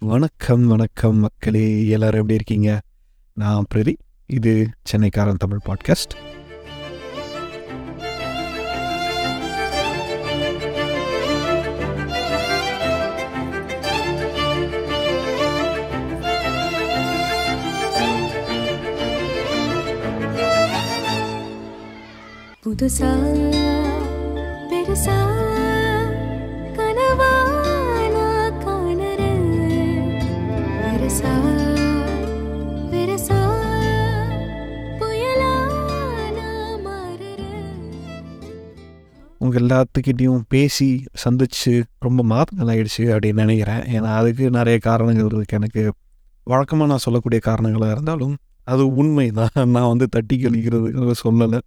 வணக்கம் வணக்கம் மக்களே. எல்லாரும் எப்படி இருக்கீங்க? நான் பிரதி. இது சென்னைக்காரன் தமிழ் பாட்காஸ்ட். புதுசா பெருசா உங்கள் எல்லாத்துக்கிட்டையும் பேசி சந்திச்சு ரொம்ப மாற்றங்கள் ஆயிடுச்சு அப்படின்னு நினைக்கிறேன். ஏன்னா அதுக்கு நிறைய காரணங்கள் இருக்கு. எனக்கு வழக்கமாக நான் சொல்லக்கூடிய காரணங்களாக இருந்தாலும் அது உண்மை தான் நான் வந்து தட்டி கழிக்கிறதுக்கு சொல்லலை.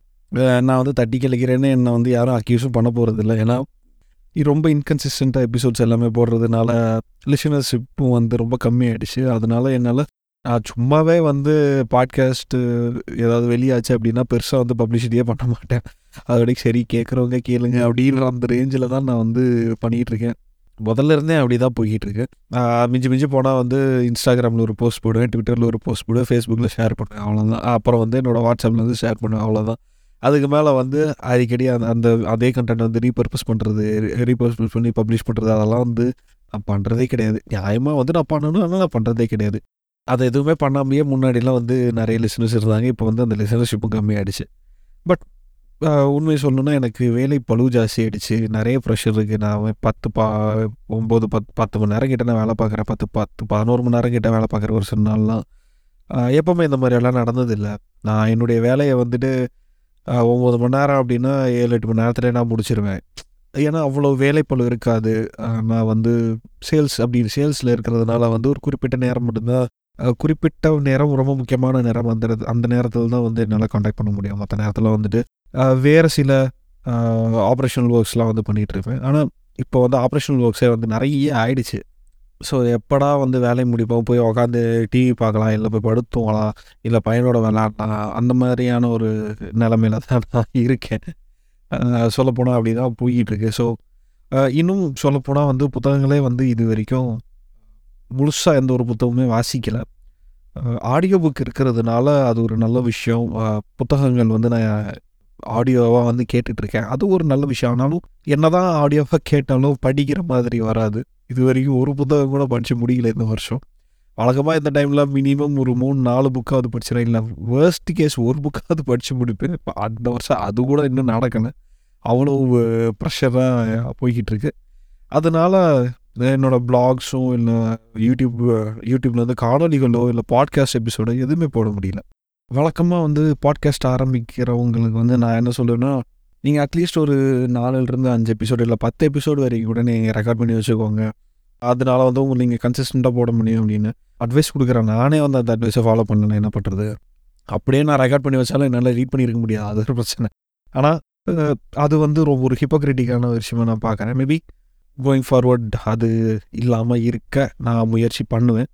நான் வந்து தட்டி கழிக்கிறேன்னு என்னை வந்து யாரும் அக்யூஸும் பண்ண போகிறதில்ல ஏன்னா ரொம்ப இன்கன்சிஸ்டண்ட்டாக எபிசோட்ஸ் எல்லாமே போடுறதுனால லிசனர்ஷிப்பும் வந்து ரொம்ப கம்மியாயிடுச்சு. அதனால என்னால் நான் சும்மாவே வந்து பாட்காஸ்ட்டு ஏதாவது வெளியாச்சு அப்படின்னா பெருசாக வந்து பப்ளிசிட்டியே பண்ண மாட்டேன். அதோட சரி கேட்குறவங்க கேளுங்க அப்படின்ற அந்த ரேஞ்சில் தான் நான் வந்து பண்ணிகிட்ருக்கேன் முதல்ல இருந்தே அப்படி தான் போய்கிட்டு மிஞ்சி மிஞ்சி போனால் வந்து இன்ஸ்டாகிராமில் ஒரு போஸ்ட் போடுவேன் ட்விட்டரில் ஒரு போஸ்ட் போடுவேன் ஃபேஸ்புக்கில் ஷேர் பண்ணுவேன் அவ்வளோதான் அப்புறம் வந்து என்னோடய வாட்ஸ்அப்பில் வந்து ஷேர் பண்ணுவேன் அவ்வளோதான் அதுக்கு மேலே வந்து அடிக்கடி அந்த அந்த அதே கண்டென்ட் வந்து ரீபர்பஸ் பண்ணுறது ரீபர்பஸ் பண்ணி பப்ளிஷ் பண்ணுறது அதெல்லாம் வந்து நான் பண்ணுறதே கிடையாது. நியாயமாக வந்து நான் பண்ணணும் ஆனால் நான் பண்ணுறதே கிடையாது. அதை எதுவுமே பண்ணாமையே முன்னாடிலாம் வந்து நிறைய லிசனர்ஸ் இருந்தாங்க. இப்போ வந்து அந்த லிசனர்ஷிப்பும் கம்மியாயிடுச்சு. பட் உண்மை சொல்லணும்னா எனக்கு வேலை பழு ஜாஸ்தி நிறைய ப்ரெஷர் இருக்குது நான் பத்து பா ஒம்பது பத்து பத்து மணி நேரம் கிட்ட நான் வேலை பார்க்குறேன். பத்து பத்து பதினோரு மணி நேரம் கிட்ட வேலை பார்க்குற ஒரு சில நாள்லாம். எப்போவுமே இந்த மாதிரியெல்லாம் நடந்ததில்லை. நான் என்னுடைய வேலையை வந்துட்டு ஒம்பது மணி நேரம் அப்படின்னா ஏழு எட்டு மணி நேரத்துலேயே நான் முடிச்சிருவேன். ஏன்னா அவ்வளோ வேலைப்பளு இருக்காது. நான் வந்து சேல்ஸ் அப்படின்னு சேல்ஸில் இருக்கிறதுனால வந்து ஒரு குறிப்பிட்ட நேரம் மட்டும்தான் குறிப்பிட்ட நேரம் ரொம்ப முக்கியமான நேரம் அந்த அந்த நேரத்தில் தான் வந்து என்னால் காண்டாக்ட் பண்ண முடியும். மற்ற நேரத்தில் வந்துட்டு வேறு சில ஆப்ரேஷனல் ஒர்க்ஸ்லாம் வந்து பண்ணிகிட்ருப்பேன் ஆனால் இப்போ வந்து ஆப்ரேஷனல் ஒர்க்ஸே வந்து நிறைய ஆயிடுச்சு. ஸோ எப்படா வந்து வேலை முடிப்போம்? போய் உக்காந்து டிவி பார்க்கலாம் இல்லை போய் படுத்துவலாம் இல்லை பையனோட விளாட்லாம் அந்த மாதிரியான ஒரு நிலமையில தான் நான் இருக்கேன். சொல்லப்போனால் அப்படி தான் போய்கிட்டுருக்கு ஸோ இன்னும் சொல்லப்போனால் வந்து புத்தகங்களே வந்து இது வரைக்கும் முழுசாக எந்த ஒரு புத்தகமுமே வாசிக்கலை. ஆடியோ புக் இருக்கிறதுனால அது ஒரு நல்ல விஷயம். புத்தகங்கள் வந்து நான் ஆடியோவாக வந்து கேட்டுட்ருக்கேன். அது ஒரு நல்ல விஷயம். ஆனாலும் என்ன தான் ஆடியோவாக கேட்டாலும் படிக்கிற மாதிரி வராது. இது வரைக்கும் ஒரு புத்தகம் கூட படித்து முடியல இந்த வருஷம். வழக்கமாக இந்த டைமில் மினிமம் ஒரு மூணு நாலு புக்காவது படிச்சிடறேன் இல்லை வேர்ஸ்ட் கேஸ் ஒரு புக்காவது படித்து முடிப்பேன். இப்போ அந்த வருஷம் அது கூட இன்னும் நடக்கலை. அவ்வளோ ப்ரெஷராக போய்கிட்டு இருக்கு அதனால் என்னோடய பிளாக்ஸும் இல்லை யூடியூப் யூடியூப்லேருந்து காணொலிகளோ இல்லை பாட்காஸ்ட் எபிசோடோ எதுவுமே போட முடியல. வழக்கமாக வந்து பாட்காஸ்ட் ஆரம்பிக்கிறவங்களுக்கு வந்து நான் என்ன சொல்லுவேன்னா நீங்கள் அட்லீஸ்ட் ஒரு நாலுலேருந்து அஞ்சு எபிசோடு இல்லை பத்து எபிசோடு வரைக்கும் கூட நீங்கள் ரெக்கார்ட் பண்ணி வச்சுக்கோங்க. அதனால வந்து உங்களுக்கு நீங்கள் கன்சிஸ்டண்ட்டாக போட முடியும் அப்படின்னு அட்வைஸ் கொடுக்குறேன். நானே வந்து அந்த அட்வைஸை ஃபாலோ பண்ணல. என்ன பண்ணுறது அப்படியே நான் ரெக்கார்ட் பண்ணி வச்சாலும் என்னால் ரீட் பண்ணியிருக்க முடியாது. அது ஒரு பிரச்சனை. ஆனால் அது வந்து ரொம்ப ஒரு ஹிப்போக்ரிட்டிக்கான ஒரு விஷயமா நான் பார்க்குறேன். மேபி கோயிங் ஃபார்வர்ட் அது இல்லாமல் இருக்க நான் முயற்சி பண்ணுவேன்.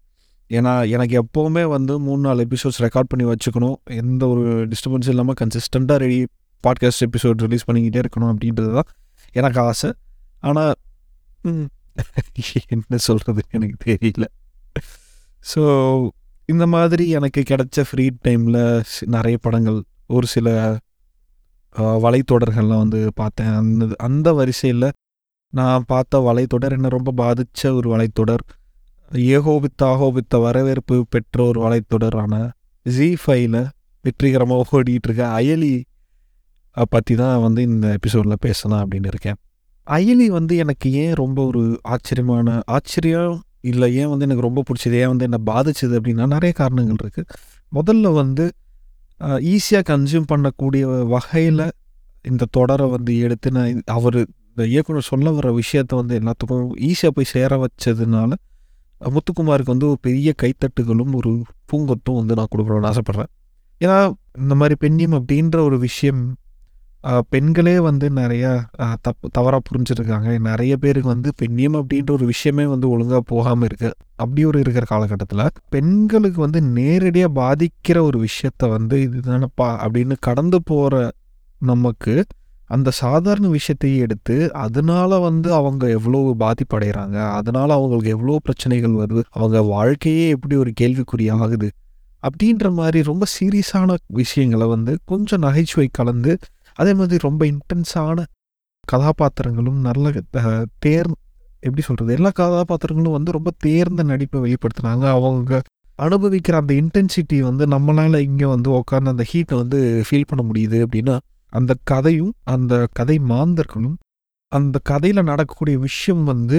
ஏன்னா எனக்கு எப்போவுமே வந்து மூணு நாலு எபிசோட்ஸ் ரெக்கார்ட் பண்ணி வச்சுக்கணும். எந்த ஒரு டிஸ்டர்பன்ஸும் இல்லாமல் கன்சிஸ்டண்ட்டாக ரெடி பாட்காஸ்ட் எபிசோட் ரிலீஸ் பண்ணிக்கிட்டே இருக்கணும் அப்படின்றது தான் எனக்கு ஆசை. ஆனால் என்ன சொல்கிறது எனக்கு தெரியல. ஸோ இந்த மாதிரி எனக்கு கிடைச்ச ஃப்ரீ டைமில் நிறைய படங்கள் ஒரு சில வலைத்தொடர்கள்லாம் வந்து பார்த்தேன். அந்த அந்த வரிசையில் நான் பார்த்த வலைத்தொடர் என்னை ரொம்ப பாதித்த ஒரு வலைத்தொடர். ஏகோபித்தாகோபித்த வரவேற்பு பெற்ற ஒரு வலைத்தொடரான ஜி ஃபைவ்ல வெற்றிகரமாக ஓடிட்டு இருக்க அயலி பற்றி தான் வந்து இந்த எபிசோடில் பேசலாம் அப்படின்னு இருக்கேன். அயலி வந்து எனக்கு ஏன் ரொம்ப ஒரு ஆச்சரியமான ஆச்சரியம் இல்லை ஏன் வந்து எனக்கு ரொம்ப பிடிச்சது ஏன் வந்து என்னை பாதிச்சது அப்படின்னா நிறைய காரணங்கள் இருக்குது முதல்ல வந்து ஈஸியாக கன்சியூம் பண்ணக்கூடிய வகையில் இந்த தொடரை வந்து எடுத்து நான் அவர் இந்த இயக்குனர் சொல்ல வர விஷயத்த வந்து எல்லாத்துக்கும் ஈஸியாக போய் சேர வச்சதுனால முத்துக்குமாருக்கு வந்து ஒரு பெரிய கைத்தட்டுகளும் ஒரு பூங்கொத்தும் வந்து நான் கொடுக்கணும்னு ஆசைப்பட்றேன். ஏன்னா இந்த மாதிரி பெண்ணியம் அப்படின்ற ஒரு விஷயம் பெண்களே வந்து நிறையா தப்பு தவறாக புரிஞ்சிருக்காங்க. நிறைய பேருக்கு வந்து பெண்ணியம் அப்படின்ற ஒரு விஷயமே வந்து ஒழுங்காக போகாமல் இருக்குது அப்படி ஒரு இருக்கிற காலகட்டத்தில் பெண்களுக்கு வந்து நேரடியாக பாதிக்கிற ஒரு விஷயத்த வந்து இதுதானப்பா அப்படின்னு கடந்து போகிற நமக்கு அந்த சாதாரண விஷயத்தையே எடுத்து அதனால வந்து அவங்க எவ்வளோ பாதிப்படைகிறாங்க அதனால அவங்களுக்கு எவ்வளோ பிரச்சனைகள் வருது அவங்க வாழ்க்கையே எப்படி ஒரு கேள்விக்குறி ஆகுது அப்படின்ற மாதிரி ரொம்ப சீரியஸான விஷயங்களை வந்து கொஞ்சம் நகைச்சுவை கலந்து அதே மாதிரி ரொம்ப இன்டென்ஸான கதாபாத்திரங்களும் நல்ல தேர் எப்படி சொல்கிறது எல்லா கதாபாத்திரங்களும் வந்து ரொம்ப தேர்ந்த நடிப்பை வெளிப்படுத்துனாங்க. அவங்க அனுபவிக்கிற அந்த இன்டென்சிட்டி வந்து நம்மளால் இங்கே வந்து உட்காந்து அந்த ஹீட்டை வந்து ஃபீல் பண்ண முடியுது அப்படின்னா அந்த கதையும் அந்த கதை மாந்தர்களும் அந்த கதையில் நடக்கக்கூடிய விஷயம் வந்து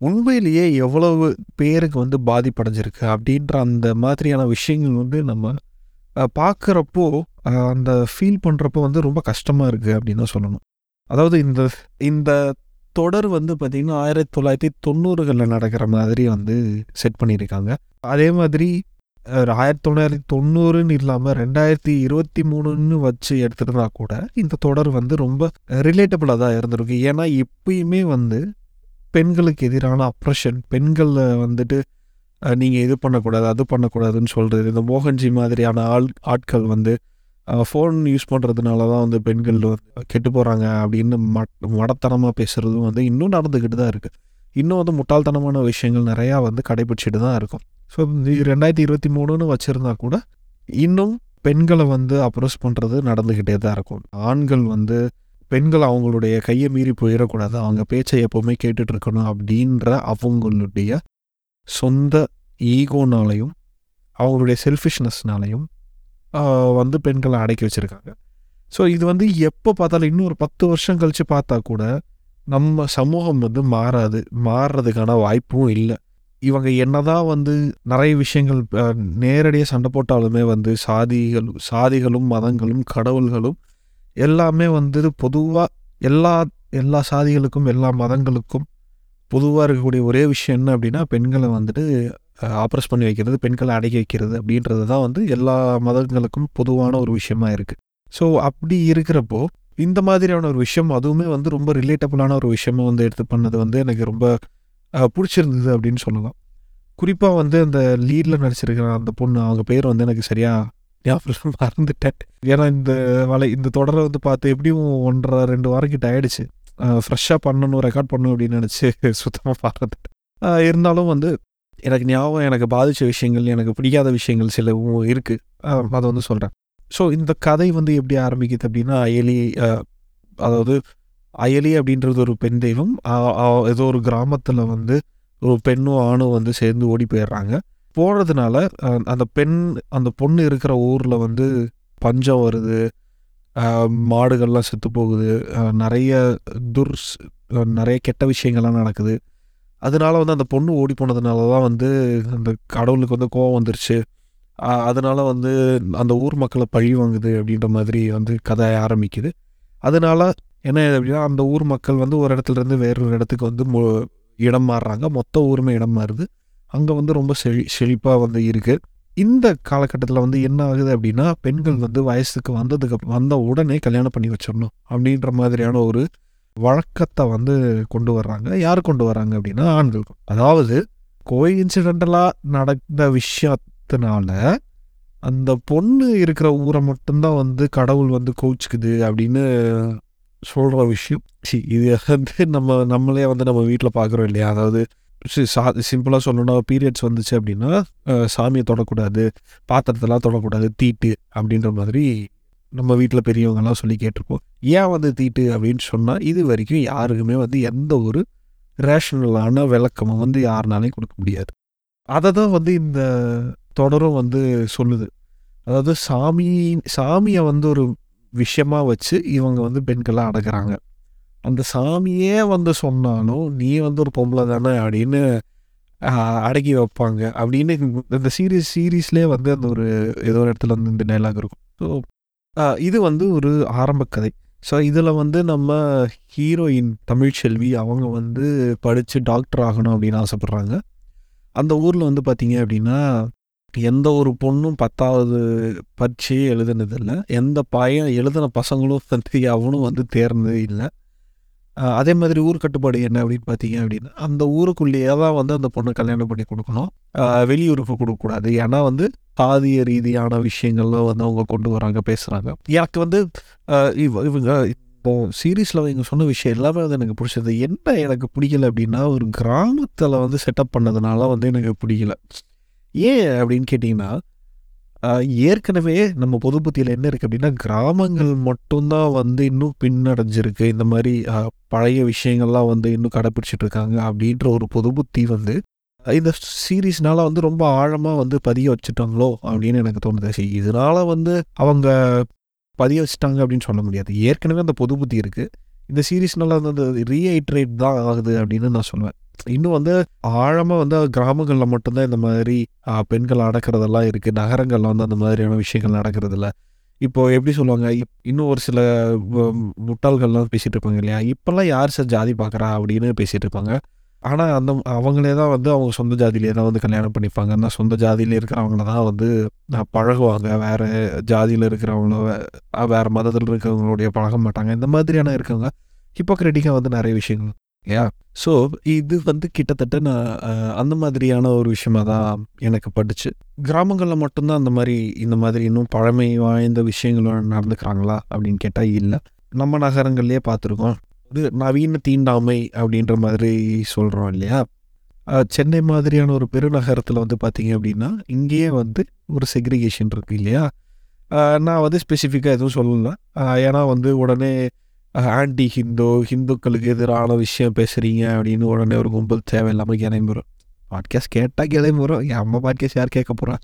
உண்மையிலேயே எவ்வளவு பேருக்கு வந்து பாதிப்படைஞ்சிருக்கு அப்படின்ற அந்த மாதிரியான விஷயங்கள் வந்து நம்ம பார்க்குறப்போ அந்த ஃபீல் பண்ணுறப்போ வந்து ரொம்ப கஷ்டமாக இருக்குது அப்படின்னு தான் சொல்லணும். அதாவது இந்த இந்த தொடர் வந்து பார்த்திங்கன்னா ஆயிரத்தி தொள்ளாயிரத்தி தொண்ணூறுகளில் நடக்கிற மாதிரி வந்து செட் பண்ணியிருக்காங்க. அதே மாதிரி ஆயிரத்தி தொள்ளாயிரத்தி தொண்ணூறுன்னு இல்லாமல் ரெண்டாயிரத்தி இருபத்தி மூணுன்னு வச்சு எடுத்துருந்தா கூட இந்த தொடர் வந்து ரொம்ப ரிலேட்டபிளாக தான் இருந்திருக்கு. ஏன்னா எப்பயுமே வந்து பெண்களுக்கு எதிரான அப்ரெஷன் பெண்களை வந்துட்டு நீங்கள் இது பண்ணக்கூடாது அது பண்ணக்கூடாதுன்னு சொல்கிறது இந்த மோகன்ஜி மாதிரியான ஆள் ஆட்கள் வந்து ஃபோன் யூஸ் பண்ணுறதுனால தான் வந்து பெண்கள் கெட்டு போகிறாங்க அப்படின்னு மட் மடத்தனமாக பேசுகிறதும் வந்து இன்னும் நடந்துக்கிட்டு தான் இருக்குது இன்னும் வந்து முட்டாள்தனமான விஷயங்கள் நிறையா வந்து கடைபிடிச்சிட்டு தான் இருக்கும். ஸோ ரெண்டாயிரத்தி இருபத்தி மூணுன்னு வச்சுருந்தா கூட இன்னும் பெண்களை வந்து அப்ரோச் பண்ணுறது நடந்துக்கிட்டே தான் இருக்கும். ஆண்கள் வந்து பெண்கள் அவங்களுடைய கையை மீறி போயிடக்கூடாது. அவங்க பேச்சை எப்போவுமே கேட்டுட்டு இருக்கணும் அப்படின்ற அவங்களுடைய சொந்த ஈகோனாலையும் அவங்களுடைய செல்ஃபிஷ்னஸ்னாலையும் வந்து பெண்களை அடக்கி வச்சுருக்காங்க. ஸோ இது வந்து எப்போ பார்த்தாலும் இன்னும் ஒரு பத்து வருஷம் கழித்து பார்த்தா கூட நம்ம சமூகம் வந்து மாறாது. மாறுறதுக்கான வாய்ப்பும் இல்லை. இவங்க என்னதான் வந்து நிறைய விஷயங்கள் நேரடியாக சண்டை போட்டாலுமே வந்து சாதிகள் சாதிகளும் மதங்களும் கடவுள்களும் எல்லாமே வந்து பொதுவாக எல்லா எல்லா சாதிகளுக்கும் எல்லா மதங்களுக்கும் பொதுவாக இருக்கக்கூடிய ஒரே விஷயம் என்ன அப்படின்னா பெண்களை வந்துட்டு ஆப்ரஸ் பண்ணி வைக்கிறது பெண்களை அடக்கி வைக்கிறது அப்படின்றது தான் வந்து எல்லா மதங்களுக்கும் பொதுவான ஒரு விஷயமா இருக்குது ஸோ அப்படி இருக்கிறப்போ இந்த மாதிரியான ஒரு விஷயம் அதுவுமே வந்து ரொம்ப ரிலேட்டபுளான ஒரு விஷயமா வந்து எடுத்து பண்ணது வந்து எனக்கு ரொம்ப பிடிச்சிருந்தது அப்படின்னு சொல்லலாம். குறிப்பாக வந்து அந்த லீடில் நடிச்சிருக்கிற அந்த பொண்ணு அவங்க பேர் வந்து எனக்கு சரியாக ஞாபகம் மறந்துட்டேன். ஏன்னா இந்த வலை இந்த தொடரை வந்து பார்த்து எப்படியும் ஒன்றரை ரெண்டு வாரம் கிட்ட ஆயிடுச்சு. ஃப்ரெஷ்ஷாக பண்ணணும் ரெக்கார்ட் பண்ணணும் அப்படின்னு நினச்சி சுத்தமாக பார்த்துட்டேன் இருந்தாலும் வந்து எனக்கு ஞாபகம் எனக்கு பாதித்த விஷயங்கள் எனக்கு பிடிக்காத விஷயங்கள் சிலவும் இருக்குது அதை வந்து சொல்கிறேன் ஸோ இந்த கதை வந்து எப்படி ஆரம்பிக்குது அப்படின்னா அயலி அதாவது அயலி அப்படின்றது ஒரு பெண் தெய்வம். ஏதோ ஒரு கிராமத்தில் வந்து ஒரு பெண்ணும் ஆணும் வந்து சேர்ந்து ஓடி போயிடுறாங்க. போகிறதுனால அந்த பெண் அந்த பொண்ணு இருக்கிற ஊரில் வந்து பஞ்சம் வருது. மாடுகள்லாம் செத்து போகுது. நிறைய துர் நிறைய கெட்ட விஷயங்கள்லாம் நடக்குது. அதனால வந்து அந்த பொண்ணு ஓடி போனதுனால தான் வந்து அந்த கடவுளுக்கு வந்து கோவம் வந்துருச்சு. அதனால் அதனால வந்து அந்த ஊர் மக்களை பழி வாங்குது அப்படின்ற மாதிரி வந்து கதை ஆரம்பிக்குது. அதனால என்ன அப்படின்னா அந்த ஊர் மக்கள் வந்து ஒரு இடத்துலேருந்து வேறொரு இடத்துக்கு வந்து மொ இடம் மாறுறாங்க. மொத்த ஊருமே இடம் மாறுது. அங்கே வந்து ரொம்ப செழி செழிப்பாக வந்து இருக்குது இந்த காலகட்டத்தில் வந்து என்ன ஆகுது அப்படின்னா பெண்கள் வந்து வயசுக்கு வந்ததுக்கு வந்த உடனே கல்யாணம் பண்ணி வச்சிடணும் அப்படின்ற மாதிரியான ஒரு வழக்கத்தை வந்து கொண்டு வர்றாங்க. யார் கொண்டு வர்றாங்க அப்படின்னா ஆண்கள். அதாவது கோய் இன்சிடென்டலாக நடந்த விஷயத்தினால அந்த பொண்ணு இருக்கிற ஊரை மட்டும்தான் வந்து கடவுள் வந்து கோச்சிக்குது அப்படின்னு சொல்கிற விஷயம். சி இது வந்து நம்ம நம்மளே வந்து நம்ம வீட்டில் பார்க்குறோம் இல்லையா? அதாவது சா சிம்பிளாக சொல்லணும்னா பீரியட்ஸ் வந்துச்சு அப்படின்னா சாமியை தொடக்கூடாது பாத்திரத்தெல்லாம் தொடக்கூடாது தீட்டு அப்படின்ற மாதிரி நம்ம வீட்டில் பெரியவங்கெல்லாம் சொல்லி கேட்டிருப்போம் ஏன் வந்து தீட்டு அப்படின்னு சொன்னால் இது வரைக்கும் யாருக்குமே வந்து எந்த ஒரு ரேஷனலான விளக்கமும் வந்து யாருனாலையும் கொடுக்க முடியாது. அதை தான் வந்து இந்த தொடரும் வந்து சொல்லுது. அதாவது சாமி சாமியை வந்து ஒரு விஷயமாக வச்சு இவங்க வந்து பெண்களை அடக்கிறாங்க. அந்த சாமியே வந்து சொன்னாலும் நீ வந்து ஒரு பொம்பளை தானே அப்படின்னு அடக்கி வைப்பாங்க. அப்படின்னு இந்த சீரியஸ் சீரீஸ்லேயே வந்து அந்த ஒரு ஏதோ ஒரு இடத்துல வந்து இந்த டைலாக் இருக்கும். ஸோ இது வந்து ஒரு ஆரம்ப கதை. ஸோ இதில் வந்து நம்ம ஹீரோயின் தமிழ்ச்செல்வி அவங்க வந்து படித்து டாக்டர் ஆகணும் அப்படின்னு ஆசைப்பட்றாங்க. அந்த ஊரில் வந்து பார்த்தீங்க அப்படின்னா எந்த ஒரு பொண்ணும் பத்தாவது பரீட்சையே எழுதுனதில்லை. எந்த பையன் எழுதின பசங்களும் வந்து அவனும் வந்து தேர்ந்தது இல்லை. அதே மாதிரி ஊர் கட்டுப்பாடு என்ன அப்படின்னு பார்த்தீங்க அப்படின்னா அந்த ஊருக்குள்ளேயே தான் வந்து அந்த பொண்ணை கல்யாணம் பண்ணி கொடுக்கணும். வெளியூருக்கு கொடுக்கக்கூடாது ஏன்னா வந்து சாதிய ரீதியான விஷயங்கள்லாம் வந்து அவங்க கொண்டு வராங்க பேசுகிறாங்க எனக்கு வந்து இவ- இவங்க இப்போ சீரீஸில் இவங்க சொன்ன விஷயம் எல்லாமே வந்து எனக்கு பிடிச்சது. என்ன எனக்கு பிடிக்கல அப்படின்னா ஒரு கிராமத்தில் வந்து செட்டப் பண்ணதுனால வந்து எனக்கு பிடிக்கல. ஏன் அப்படின்னு கேட்டிங்கன்னா ஏற்கனவே நம்ம பொது புத்தியில் என்ன இருக்குது அப்படின்னா கிராமங்கள் மட்டும்தான் வந்து இன்னும் பின்னடைஞ்சிருக்கு. இந்த மாதிரி பழைய விஷயங்கள்லாம் வந்து இன்னும் கடைப்பிடிச்சிட்டு இருக்காங்க அப்படின்ற ஒரு பொது புத்தி வந்து இந்த சீரீஸ்னால வந்து ரொம்ப ஆழமாக வந்து பதிய வச்சுட்டாங்களோ அப்படின்னு எனக்கு தோணுது. சரி இதனால வந்து அவங்க பதிய வச்சுட்டாங்க அப்படின்னு சொல்ல முடியாது. ஏற்கனவே அந்த பொது புத்தி இருக்குது இந்த சீரீஸ்னால வந்து ரீஐட்ரேட் தான் ஆகுது அப்படின்னு நான் சொல்லுவேன். இன்னும் வந்து ஆழமாக வந்து கிராமங்களில் மட்டும்தான் இந்த மாதிரி பெண்கள் அடக்கிறதெல்லாம் இருக்குது நகரங்களில் வந்து அந்த மாதிரியான விஷயங்கள் நடக்கிறதில்ல. இப்போது எப்படி சொல்லுவாங்க இப்- இன்னும் ஒரு சில முட்டாள்கள்லாம் பேசிகிட்டு இருப்பாங்க இல்லையா? இப்போல்லாம் யார் சார் ஜாதி பார்க்குறா அப்படின்னு பேசிகிட்டு இருப்பாங்க. ஆனால் அந்த அவங்களே தான் வந்து அவங்க சொந்த ஜாதியிலே தான் வந்து கல்யாணம் பண்ணிப்பாங்க. அந்த சொந்த ஜாதியில் இருக்கிறவங்கள தான் வந்து பழகுவாங்க. வேற ஜாதியில் இருக்கிறவங்கள வேறு மதத்தில் இருக்கிறவங்களுடைய பழக மாட்டாங்க. இந்த மாதிரியான இருக்கவங்க ஹிப்போக்ரெட்டிக்காக வந்து நிறைய விஷயங்கள். ஸோ இது வந்து கிட்டத்தட்ட நான் அந்த மாதிரியான ஒரு விஷயமா தான் எனக்கு பட்டுச்சு கிராமங்களில் மட்டும்தான் அந்த மாதிரி இந்த மாதிரி இன்னும் பழமை வாய்ந்த விஷயங்கள் நடந்துக்கிறாங்களா அப்படின்னு கேட்டால் இல்லை. நம்ம நகரங்கள்லேயே பார்த்துருக்கோம். இது நவீன தீண்டாமை அப்படின்ற மாதிரி சொல்கிறோம் இல்லையா? சென்னை மாதிரியான ஒரு பெருநகரத்தில் வந்து பார்த்தீங்க அப்படின்னா இங்கேயே வந்து ஒரு செக்ரிகேஷன் இருக்குது இல்லையா? நான் வந்து ஸ்பெசிஃபிக்காக எதுவும் சொல்லலை. ஏன்னா வந்து உடனே ஆன்டி ஹிந்து ஹிந்துக்களுக்கு எதிரான விஷயம் பேசுகிறீங்க அப்படின்னு உடனே ஒரு கும்பல் தேவையில்லாமல் கிளம்பிடும் பாட்காஸ்ட் கேட்டால் கிளம்பிடும் என் அம்மா பாட்காஸ்ட் யார் கேட்க போகிறா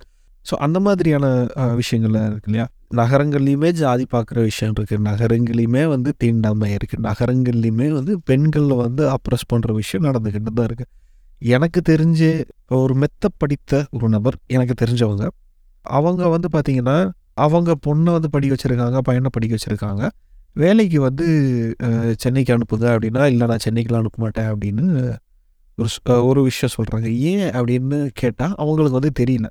ஸோ அந்த மாதிரியான விஷயங்கள்லாம் இருக்கு இல்லையா? நகரங்கள்லையுமே ஜாதி பார்க்குற விஷயம் இருக்குது நகரங்களையுமே வந்து தீண்டாமை இருக்குது நகரங்கள்லையுமே வந்து பெண்களை வந்து அப்ரஸ் பண்ணுற விஷயம் நடந்துக்கிட்டு தான் இருக்குது எனக்கு தெரிஞ்ச ஒரு மெத்த படித்த ஒரு நபர் எனக்கு தெரிஞ்சவங்க அவங்க வந்து பார்த்திங்கன்னா அவங்க பொண்ணை வந்து படிக்க வச்சுருக்காங்க பையனை படிக்க வச்சுருக்காங்க. வேலைக்கு வந்து சென்னைக்கு அனுப்புங்க அப்படின்னா இல்லை நான் சென்னைக்குலாம் அனுப்ப மாட்டேன் அப்படின்னு ஒரு ஒரு விஷயம் சொல்கிறாங்க ஏன் அப்படின்னு கேட்டால் அவங்களுக்கு வந்து தெரியல.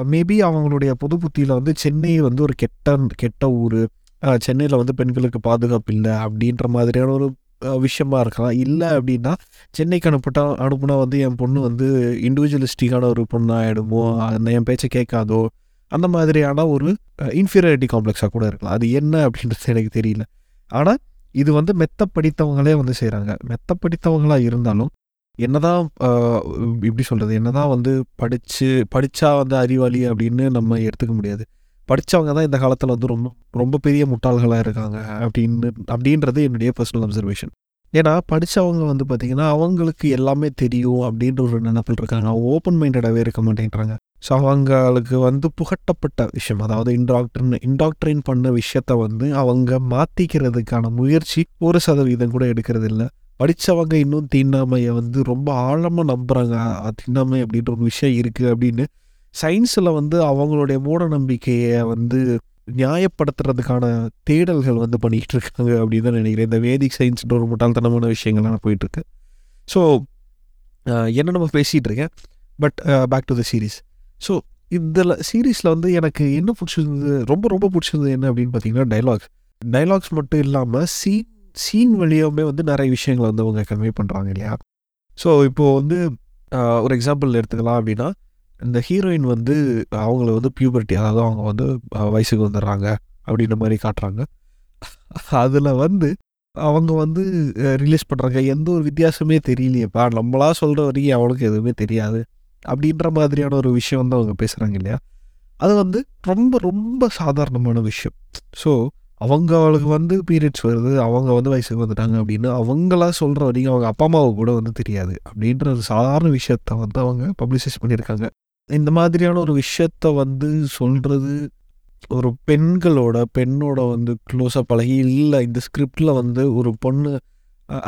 மேபி அவங்களுடைய பொது புத்தியில் வந்து சென்னை வந்து ஒரு கெட்ட கெட்ட ஊர். சென்னையில் வந்து பெண்களுக்கு பாதுகாப்பு இல்லை அப்படின்ற மாதிரியான ஒரு விஷயமா இருக்கலாம். இல்லை அப்படின்னா சென்னைக்கு அனுப்பிட்டா அனுப்புனா வந்து என் பொண்ணு வந்து இண்டிவிஜுவலிஸ்டிக்கான ஒரு பொண்ணு ஆகிடுமோ அந்த என் பேச்சை கேட்காதோ? அந்த மாதிரியான ஒரு இன்ஃபீரியாரிட்டி காம்ப்ளெக்ஸாக கூட இருக்கலாம். அது என்ன அப்படின்றது எனக்கு தெரியல. ஆனால் இது வந்து மெத்த படித்தவங்களே வந்து செய்கிறாங்க மெத்த படித்தவங்களாக இருந்தாலும் என்னதான் இப்படி சொல்கிறது என்னதான் வந்து படித்து படித்தா வந்து அறிவாளி அப்படின்னு நம்ம எடுத்துக்க முடியாது. படித்தவங்க தான் இந்த காலத்தில் வந்து ரொம்ப ரொம்ப பெரிய முட்டாள்களாக இருக்காங்க அப்படின்னு அப்படின்றது என்னுடைய பர்சனல் அப்சர்வேஷன் ஏன்னா படித்தவங்க வந்து பார்த்திங்கன்னா அவங்களுக்கு எல்லாமே தெரியும் அப்படின்ற ஒரு நினைப்பில் இருக்காங்க. அவங்க ஓப்பன் மைண்டடாகவே இருக்க மாட்டேங்கிறாங்க ஸோ அவங்களுக்கு வந்து புகட்டப்பட்ட விஷயம். அதாவது இன்டாக்ட்ரின் இன்டாக்டரின் பண்ண விஷயத்த வந்து அவங்க மாற்றிக்கிறதுக்கான முயற்சி ஒரு சதவீதம் கூட எடுக்கிறது இல்லை படித்தவங்க இன்னும் தீண்டாமையை வந்து ரொம்ப ஆழமாக நம்புகிறாங்க தீண்டாமை அப்படின்ற ஒரு விஷயம் இருக்குது அப்படின்னு சயின்ஸில் வந்து அவங்களுடைய மூட நம்பிக்கையை வந்து நியாயப்படுத்துறதுக்கான தேடல்கள் வந்து பண்ணிக்கிட்டு இருக்காங்க அப்படின்னு தான் நினைக்கிறேன். இந்த வேதிக் சயின்ஸ்ன்ற ஒரு முட்டாள்தனமான விஷயங்கள்லாம் போயிட்டுருக்கு ஸோ என்ன நம்ம பேசிகிட்டு இருக்கேன். But back to the series so இதில் சீரீஸில் வந்து எனக்கு என்ன பிடிச்சிருந்தது ரொம்ப ரொம்ப பிடிச்சிருந்தது என்ன அப்படின்னு பார்த்தீங்கன்னா டைலாக்ஸ் டைலாக்ஸ் மட்டும் இல்லாமல் சீன் சீன் வழியாகவே வந்து நிறைய விஷயங்களை வந்து அவங்க கன்வே பண்ணுறாங்க இல்லையா? ஸோ இப்போது வந்து ஒரு எக்ஸாம்பிள் எடுத்துக்கலாம் அப்படின்னா இந்த ஹீரோயின் வந்து அவங்கள வந்து பியூபர்ட்டி அதாவது அவங்க வந்து வயசுக்கு வந்துடுறாங்க அப்படின்ற மாதிரி காட்டுறாங்க. அதில் வந்து அவங்க வந்து ரிலீஸ் பண்ணுறாங்க எந்த ஒரு வித்தியாசமே தெரியலையேப்பா. நம்மளா சொல்கிற வரைக்கும் அவனுக்கு எதுவுமே தெரியாது. அப்படின்ற மாதிரியான ஒரு விஷயம் வந்து அவங்க பேசுகிறாங்க இல்லையா? அது வந்து ரொம்ப ரொம்ப சாதாரணமான விஷயம். ஸோ அவங்களுக்கு வந்து பீரியட்ஸ் வருது அவங்க வந்து வயசுக்கு வந்துட்டாங்க அப்படின்னு அவங்களா சொல்கிற வரைக்கும் அவங்க அப்பா அம்மாவுக்கு கூட வந்து தெரியாது. அப்படின்ற ஒரு சாதாரண விஷயத்த வந்து அவங்க பப்ளிசைஸ் பண்ணியிருக்காங்க. இந்த மாதிரியான ஒரு விஷயத்த வந்து சொல்கிறது ஒரு பெண்களோட பெண்ணோட வந்து க்ளோஸாக பழகி இல்லை இந்த ஸ்கிரிப்டில் வந்து ஒரு பொண்ணு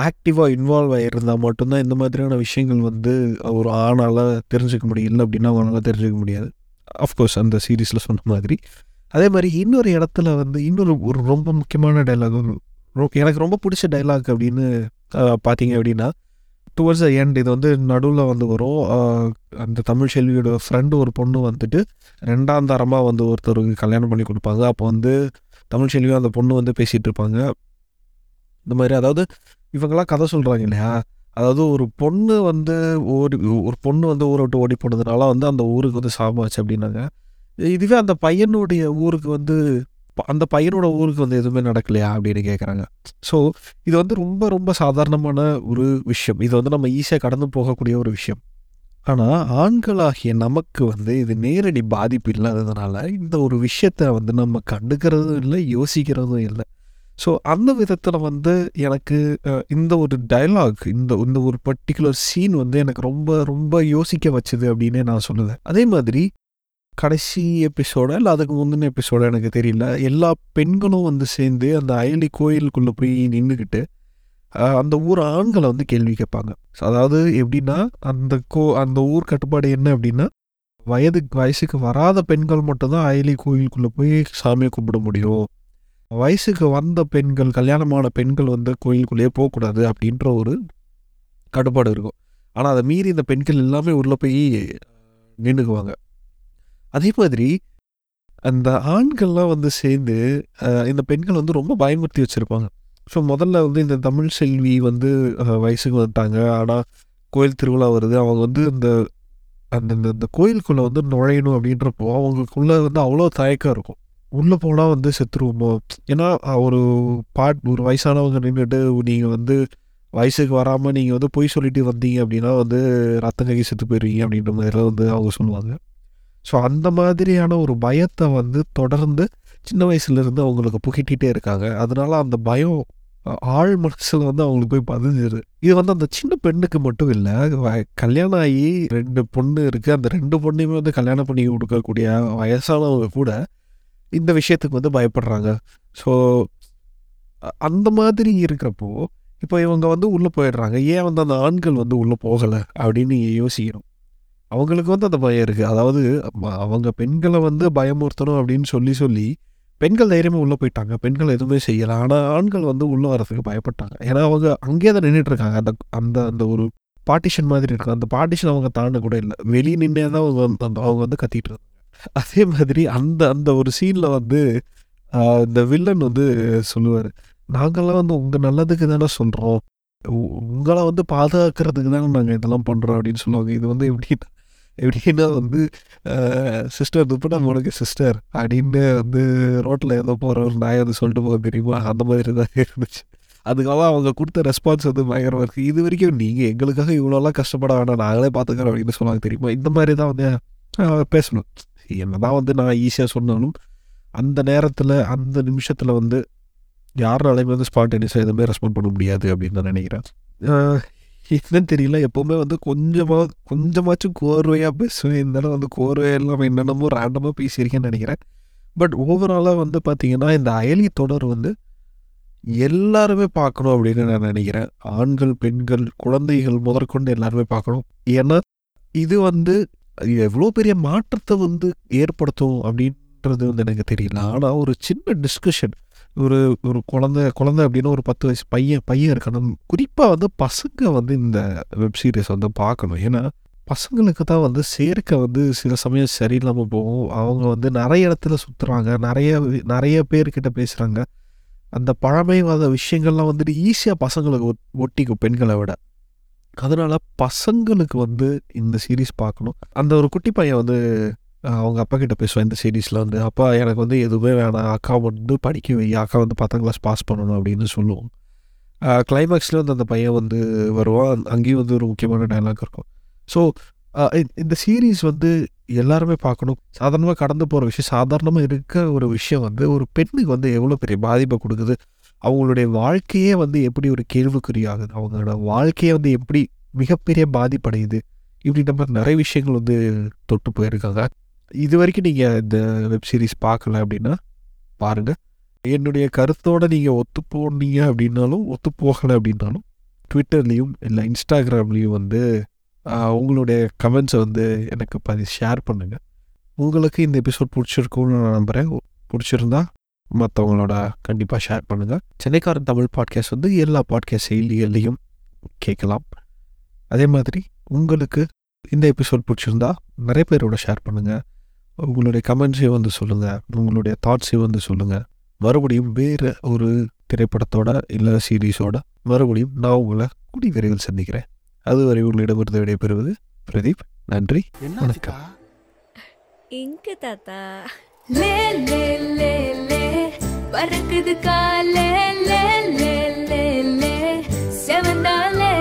ஆக்டிவாக இன்வால்வ் ஆகியிருந்தால் மட்டும்தான் இந்த மாதிரியான விஷயங்கள் வந்து ஒரு ஆணால் தெரிஞ்சுக்க முடியும். இல்லை அப்படின்னா அவங்களால தெரிஞ்சுக்க முடியாது. அஃப்கோர்ஸ் அந்த சீரீஸில் சொன்ன மாதிரி. அதே மாதிரி இன்னொரு இடத்துல வந்து இன்னொரு ஒரு ரொம்ப முக்கியமான டைலாக் எனக்கு ரொம்ப பிடிச்ச டைலாக் அப்படின்னு பார்த்தீங்க அப்படின்னா டுவர்ட்ஸ் த எண்ட் இது வந்து நடுவில் வந்து வரும். அந்த தமிழ் செல்வியோட ஃப்ரெண்டு ஒரு பொண்ணு வந்துட்டு ரெண்டாம் தரமாக வந்து ஒருத்தருக்கு கல்யாணம் பண்ணி கொடுப்பாங்க. அப்போ வந்து தமிழ் செல்வியும் அந்த பொண்ணு வந்து பேசிகிட்டு இருப்பாங்க. இந்த மாதிரி அதாவது இவங்கெல்லாம் கதை சொல்கிறாங்க இல்லையா? அதாவது ஒரு பொண்ணு வந்து ஓடி ஒரு பொண்ணு வந்து ஊரை விட்டு ஓடி போனதுனால வந்து அந்த ஊருக்கு வந்து சாமாச்சு அப்படின்னாங்க. இதுவே அந்த பையனுடைய ஊருக்கு வந்து ப- அந்த பையனோட ஊருக்கு வந்து எதுவுமே நடக்கலையா அப்படின்னு கேட்குறாங்க ஸோ இது வந்து ரொம்ப ரொம்ப சாதாரணமான ஒரு விஷயம். இது வந்து நம்ம ஈஸியாக கடந்து போகக்கூடிய ஒரு விஷயம். ஆனால் ஆண்களாகிய நமக்கு வந்து இது நேரடி பாதிப்பு இல்லாததுனால இந்த ஒரு விஷயத்தை வந்து நம்ம கண்டுக்கிறதும் இல்லை யோசிக்கிறதும் இல்லை. ஸோ அந்த விதத்தில் வந்து எனக்கு இந்த ஒரு டயலாக் இந்த இந்த ஒரு பர்டிகுலர் சீன் வந்து எனக்கு ரொம்ப ரொம்ப யோசிக்க வச்சுது அப்படின்னே நான் சொல்லுவேன். அதே மாதிரி கடைசி எபிசோட இல்லை அதுக்கு முந்தின எபிசோட எனக்கு தெரியல. எல்லா பெண்களும் வந்து சேர்ந்து அந்த அயலி கோயிலுக்குள்ளே போய் நின்றுக்கிட்டு அந்த ஊர் ஆண்களை வந்து கேள்வி கேட்பாங்க. அதாவது எப்படின்னா அந்த கோ அந்த ஊர் கட்டுப்பாடு என்ன அப்படின்னா வயதுக்கு வயசுக்கு வராத பெண்கள் மட்டும்தான் அயலி கோயிலுக்குள்ளே போய் சாமியை கும்பிட முடியும். வயசுக்கு வந்த பெண்கள் கல்யாணமான பெண்கள் வந்து கோயிலுக்குள்ளேயே போகக்கூடாது அப்படின்ற ஒரு கட்டுப்பாடு இருக்கும். ஆனால் அதை மீறி இந்த பெண்கள் எல்லாமே உள்ளே போய் நின்றுக்குவாங்க அதே மாதிரி அந்த ஆண்கள்லாம் வந்து சேர்ந்து இந்த பெண்கள் வந்து ரொம்ப பயமுறுத்தி வச்சுருப்பாங்க. ஸோ முதல்ல வந்து இந்த தமிழ் செல்வி வந்து வயசுக்கு வந்துட்டாங்க. ஆனால் கோயில் திருவிழா வருது. அவங்க வந்து இந்த அந்த இந்த- கோயிலுக்குள்ளே வந்து நுழையணும் அப்படின்றப்போ அவங்களுக்குள்ளே வந்து அவ்வளோ தயக்கம் இருக்கும். உள்ளே போனால் வந்து செத்துருவோமோ? ஏன்னா ஒரு பாட் ஒரு வயசானவங்க நின்றுட்டு நீங்கள் வந்து வயசுக்கு வராமல் நீங்கள் வந்து பொய் சொல்லிட்டு வந்தீங்க அப்படின்னா வந்து ரத்தம் கை செத்து போயிருவீங்க அப்படின்ற மாதிரிலாம் வந்து அவங்க சொல்லுவாங்க. ஸோ அந்த மாதிரியான ஒரு பயத்தை வந்து தொடர்ந்து சின்ன வயசுலேருந்து அவங்களுக்கு புகிட்டிகிட்டே இருக்காங்க. அதனால அந்த பயம் ஆள் ஆழ் மனசில் வந்து அவங்களுக்கு போய் பதிஞ்சிரு இது வந்து அந்த சின்ன பெண்ணுக்கு மட்டும் இல்லை கல்யாணம் ஆகி ரெண்டு பொண்ணு இருக்குது அந்த ரெண்டு பொண்ணையுமே வந்து கல்யாணம் பண்ணி கொடுக்கக்கூடிய வயசானவங்க கூட இந்த விஷயத்துக்கு வந்து பயப்படுறாங்க. ஸோ அந்த மாதிரி இருக்கிறப்போ இப்போ இவங்க வந்து உள்ளே போயிடுறாங்க. ஏன் வந்து அந்த ஆண்கள் வந்து உள்ளே போகலை அப்படின்னு நீங்கள் யோசிக்கணும். அவங்களுக்கு வந்து அந்த பயம் இருக்குது அதாவது அவங்க பெண்களை வந்து பயமுறுத்தணும் அப்படின்னு சொல்லி சொல்லி பெண்கள் தைரியமாக உள்ளே போயிட்டாங்க. பெண்கள் எதுவுமே செய்யலை. ஆனால் ஆண்கள் வந்து உள்ளே வரதுக்கு பயப்பட்டாங்க. ஏன்னா அவங்க அங்கேயே தான் நின்றுட்டு இருக்காங்க. அந்த அந்த அந்த ஒரு பார்ட்டிஷன் மாதிரி இருக்கும் அந்த பார்ட்டிஷன் அவங்க தாண்ட கூட இல்லை. வெளியே நின்றே தான் அவங்க வந்து- அந்த- அவங்க வந்து கத்திட்டு இருந்தாங்க அதே மாதிரி அந்த அந்த ஒரு சீனில் வந்து இந்த வில்லன் வந்து சொல்லுவார் நாங்கள்லாம் வந்து உங்கள் நல்லதுக்கு தானே சொல்கிறோம் உங்களை வந்து பாதுகாக்கிறதுக்கு தானே நாங்கள் இதெல்லாம் பண்ணுறோம் அப்படின்னு சொல்லுவாங்க. இது வந்து எப்படின்னா எப்படின்னா வந்து சிஸ்டர் துப்படா உனக்கு சிஸ்டர் அப்படின்னு வந்து ரோட்டில் ஏதோ போகிற ஒரு நாயை வந்து சொல்லிட்டு போக தெரியுமா? அந்த மாதிரி தான் இருந்துச்சு. அதுக்காக அவங்க கொடுத்த ரெஸ்பான்ஸ் வந்து பயங்கரமாக இருக்குது இது வரைக்கும் நீங்கள் எங்களுக்காக இவ்வளோலாம் கஷ்டப்பட வேண்டாம் நாங்களே பார்த்துக்கிறோம் அப்படின்னு சொல்லுவாங்க தெரியுமா? இந்த மாதிரி தான் வந்து பேசணும். என்னதான் வந்து நான் ஈஸியாக சொன்னாலும் அந்த நேரத்தில் அந்த நிமிஷத்தில் வந்து யாராலையுமே வந்து ஸ்பான்டேனியஸாக எதுவுமே ரெஸ்பாண்ட் பண்ண முடியாது அப்படின்னு நான் நினைக்கிறேன். என்னன்னு தெரியல. எப்போவுமே வந்து கொஞ்சமாக கொஞ்சமாச்சும் கோர்வையாக பேசுவேன். இருந்தாலும் வந்து கோர்வையாக இல்லாமல் என்னென்னமோ ரேண்டமாக பேசியிருக்கேன்னு நினைக்கிறேன். பட் ஓவராலாக வந்து பார்த்திங்கன்னா இந்த அயலி தொடர் வந்து எல்லாருமே பார்க்கணும் அப்படின்னு நான் நினைக்கிறேன். ஆண்கள் பெண்கள் குழந்தைகள் முதற்கொண்டு எல்லாருமே பார்க்கணும். ஏன்னா இது வந்து எவ்வளோ பெரிய மாற்றத்தை வந்து ஏற்படுத்தும் அப்படின்றது வந்து எனக்கு தெரியல. ஆனால் ஒரு சின்ன டிஸ்கஷன் ஒரு ஒரு குழந்தை குழந்தை அப்படின்னா ஒரு பத்து வயசு பையன் பையன் இருக்கணும். குறிப்பாக வந்து பசங்க வந்து இந்த வெப் சீரிஸ் வந்து பார்க்கணும். ஏன்னா பசங்களுக்கு தான் வந்து சேர்க்க வந்து சில சமயம் சரியில்லாமல் போகும். அவங்க வந்து நிறைய இடத்துல சுற்றுறாங்க நிறைய நிறைய பேர்கிட்ட பேசுகிறாங்க அந்த பழமைவாத விஷயங்கள்லாம் வந்துட்டு ஈஸியாக பசங்களுக்கு ஒட்- ஒட்டிக்கும் பெண்களை விட. அதனால் பசங்களுக்கு வந்து இந்த சீரீஸ் பார்க்கணும். அந்த ஒரு குட்டி பையன் வந்து அவங்க அப்பா கிட்ட பேசுவான் இந்த சீரீஸில் வந்து அப்பா எனக்கு வந்து எதுவுமே வேணாம். அக்கா வந்து படிக்க வை. அக்கா வந்து பத்தாம் கிளாஸ் பாஸ் பண்ணணும் அப்படின்னு சொல்லுவோம். கிளைமேக்ஸில் வந்து அந்த பையன் வந்து வருவான். அங்கேயும் வந்து ஒரு முக்கியமான டைலாக் இருக்கும். ஸோ இந்த சீரீஸ் வந்து எல்லாருமே பார்க்கணும். சாதாரணமாக கடந்து போகிற விஷயம் சாதாரணமாக இருக்க ஒரு விஷயம் வந்து ஒரு பெண்ணுக்கு வந்து எவ்வளோ பெரிய பாதிப்பை கொடுக்குது? அவங்களுடைய வாழ்க்கையே வந்து எப்படி ஒரு கேள்விக்குறியாகுது? அவங்களோட வாழ்க்கையை வந்து எப்படி மிகப்பெரிய பாதிப்படையுது? இப்படி நம்ம நிறைய விஷயங்கள் வந்து தொட்டு போயிருக்காங்க. இது வரைக்கும் நீங்கள் இந்த வெப் சீரிஸ் பார்க்கல அப்படின்னா பாருங்கள் என்னுடைய கருத்தோடு நீங்கள் ஒத்து போனீங்க அப்படின்னாலும் ஒத்து போகலை அப்படின்னாலும் ட்விட்டர்லேயும் இல்லை இன்ஸ்டாகிராம்லேயும் வந்து உங்களுடைய கமெண்ட்ஸை வந்து எனக்கு பதி ஷேர் பண்ணுங்கள் உங்களுக்கு இந்த எபிசோட் பிடிச்சிருக்கும்னு நான் நம்புகிறேன் பிடிச்சிருந்தா மற்றவங்களோட கண்டிப்பாக ஷேர் பண்ணுங்கள் சென்னைக்காரன் தமிழ் பாட்காஸ்ட் வந்து எல்லா பாட்காஸ்ட் செயலிகள்லையும் கேட்கலாம். அதே மாதிரி உங்களுக்கு இந்த எபிசோட் பிடிச்சிருந்தா நிறைய பேரோட ஷேர் பண்ணுங்கள் உங்களுடைய கமெண்ட்ஸையும் வந்து சொல்லுங்கள் உங்களுடைய தாட்ஸையும் வந்து சொல்லுங்கள் மறுபடியும் வேறு ஒரு திரைப்படத்தோட இல்லை சீரீஸோட மறுபடியும் நான் உங்களை கூடி விரைவில் சந்திக்கிறேன். அதுவரை உங்களிடமிருந்து விடைபெறுவது பிரதீப். நன்றி. வணக்கம். இங்கு தாத்தா? லே லே லே லே. பறக்குது காலே லே லே லே லே. செவந்தாலே